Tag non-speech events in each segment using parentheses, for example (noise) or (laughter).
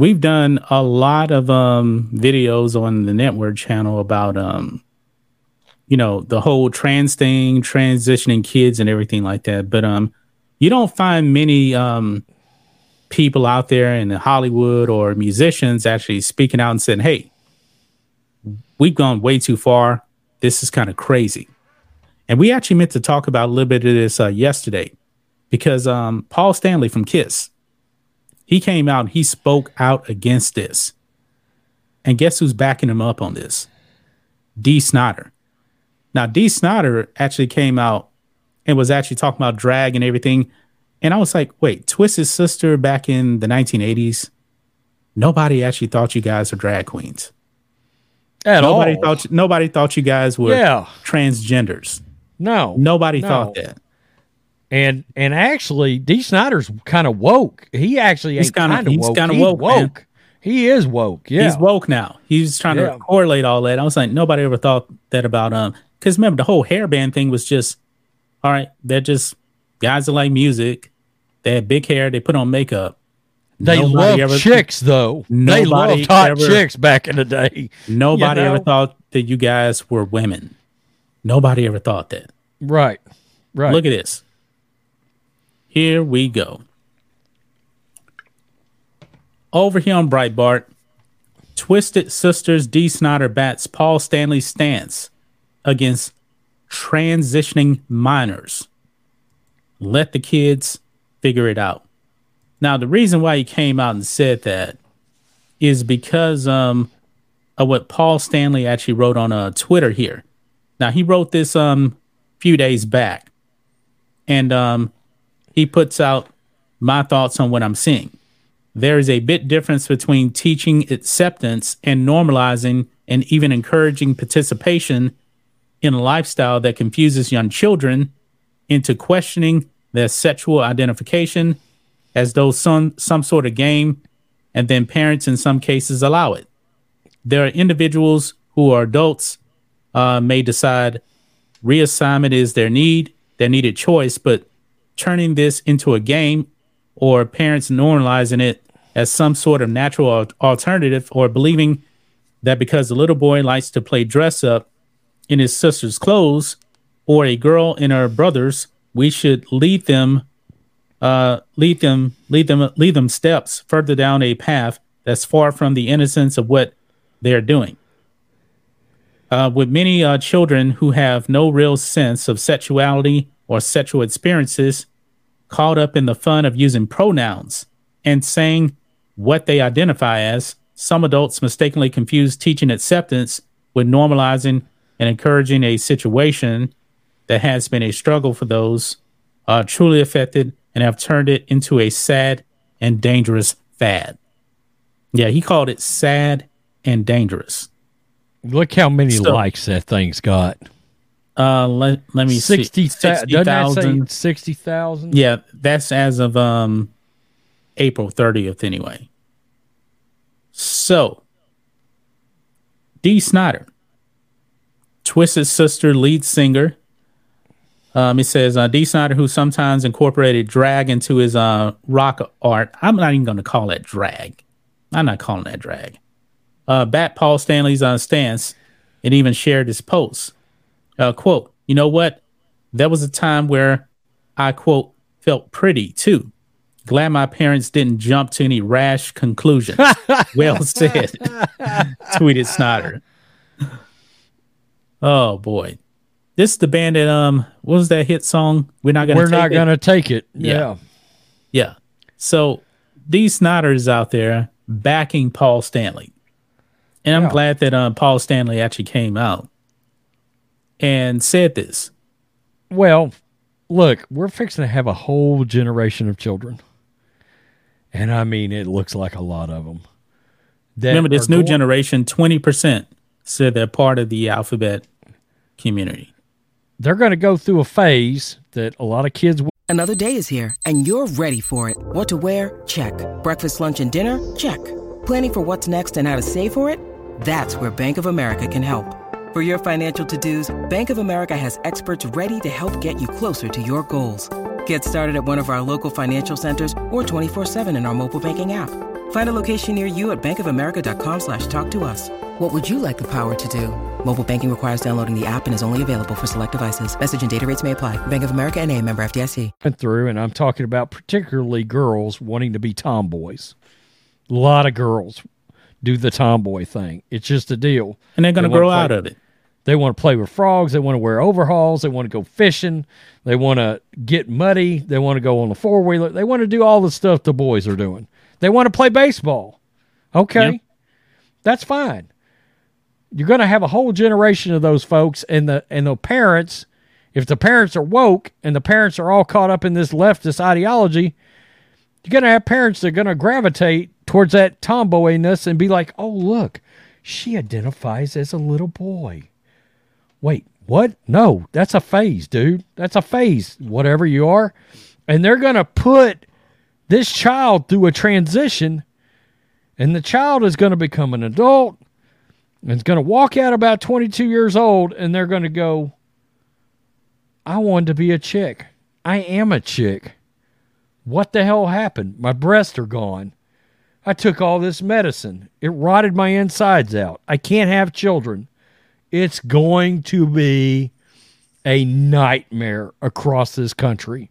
we've done a lot of um videos on the network channel about um you know the whole trans thing transitioning kids and everything like that. But um you don't find many um people out there in hollywood or musicians actually speaking out and saying hey we've gone way too far. This is kind of crazy. And we actually meant to talk about a little bit of this uh, yesterday because um paul stanley from kiss he came out, and he spoke out against this. And guess who's backing him up on this? Dee Snider. Now, Dee Snider actually came out and was actually talking about drag and everything. And I was like, wait, Twisted Sister back in the 1980s, nobody actually thought you guys were drag queens. At nobody all. thought nobody thought you guys were Yeah. transgenders. No. Nobody no. thought that. And and actually, Dee Snider's kind of woke. He actually He's kind of he's woke. kinda He's woke, man. He is woke. Yeah. He's woke now. He's trying Yeah. to correlate all that. I was like, nobody ever thought that about um because remember the whole hairband thing was just all right, they're just guys that like music. They had big hair, they put on makeup. they Nobody love ever- chicks though. They Nobody loved hot ever- chicks back in the day. (laughs) Nobody You know? ever thought that you guys were women. Nobody ever thought that. Right. Right. Look at this. Here we go. Over here on Breitbart, Twisted Sisters Dee Snider bats Paul Stanley's stance against transitioning minors. Let the kids figure it out. Now, the reason why he came out and said that is because um, of what Paul Stanley actually wrote on uh, Twitter here. Now, he wrote this um few days back, and um, he puts out my thoughts on what I'm seeing. There is a bit difference between teaching acceptance and normalizing and even encouraging participation in a lifestyle that confuses young children into questioning their sexual identification as though some some sort of game and then parents in some cases allow it there are individuals who are adults uh, may decide reassignment is their need their needed choice but turning this into a game or parents normalizing it as some sort of natural al- alternative or believing that because the little boy likes to play dress up in his sister's clothes or a girl in her brother's we should lead them uh lead them lead them lead them steps further down a path that's far from the innocence of what they're doing. Uh, with many uh, children who have no real sense of sexuality or sexual experiences caught up in the fun of using pronouns and saying what they identify as, some adults mistakenly confuse teaching acceptance with normalizing and encouraging a situation that has been a struggle for those uh, truly affected and have turned it into a sad and dangerous fad. Yeah, he called it sad and dangerous. Look how many So- likes that thing's got. Uh, let, let me Sixty see. thousand. Doesn't that say 60,000. sixty thousand? Yeah, that's as of um April 30th anyway. So, Dee Snider, Twisted Sister lead singer. Um, it says uh, Dee Snider, who sometimes incorporated drag into his uh, rock art. I'm not even going to call that drag. I'm not calling that drag. Uh, Bat Paul Stanley's uh, stance and even shared his post. Uh, quote, you know what? There was a time where I quote felt pretty too. Glad my parents didn't jump to any rash conclusions. (laughs) well said, (laughs) tweeted Snider. Oh boy, this is the band that um, what was that hit song? We're not gonna. We're take not it? gonna take it. Yeah. Yeah. Yeah. So these Sniders out there backing Paul Stanley. And I'm Yeah. glad that uh, Paul Stanley actually came out and said this. Well, look, we're fixing to have a whole generation of children, and I mean, it looks like a lot of them. Remember, this new going, generation, twenty percent said they're part of the alphabet community. They're going to go through a phase that a lot of kids. Another day is here, and you're ready for it. What to wear? Check. Breakfast, lunch, and dinner? Check. Planning for what's next and how to save for it? That's where Bank of America can help. For your financial to-dos, Bank of America has experts ready to help get you closer to your goals. Get started at one of our local financial centers or 24-7 in our mobile banking app. Find a location near you at bankofamerica.com slash talk to us. What would you like the power to do? Mobile banking requires downloading the app and is only available for select devices. Message and data rates may apply. Bank of America and a member FDIC. Went through, and I'm talking about particularly girls wanting to be tomboys. A lot of girls do the tomboy thing. It's just a deal. And they're going to grow out of it. They want to play with frogs. They want to wear overalls. They want to go fishing. They want to get muddy. They want to go on the four wheeler. They want to do all the stuff the boys are doing. They want to play baseball. Okay. Yep. That's fine. You're going to have a whole generation of those folks and the and the parents if the parents are woke and the parents are all caught up in this leftist ideology, you're going to have parents that are going to gravitate towards that tomboyness and be like, oh, look, she identifies as a little boy. Wait, what? No, that's a phase, dude. That's a phase, whatever you are. And they're going to put this child through a transition, and the child is going to become an adult and is going to walk out about 22 years old, and they're going to go, I wanted to be a chick. I am a chick. What the hell happened? My breasts are gone. I took all this medicine. It rotted my insides out. I can't have children. It's going to be a nightmare across this country.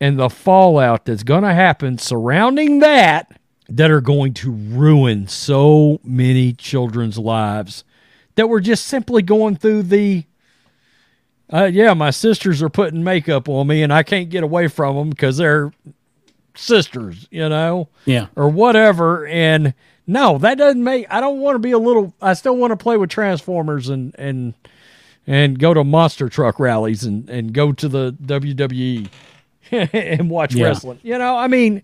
And the fallout that's going to happen surrounding that that are going to ruin so many children's lives that were just simply going through the uh, yeah, my sisters are putting makeup on me and I can't get away from them because they're sisters, you know? Yeah. Or whatever. And no, that doesn't make, I don't want to be a little, I still want to play with Transformers and, and, and go to monster truck rallies and, and go to the WWE (laughs) and watch yeah. wrestling. You know, I mean,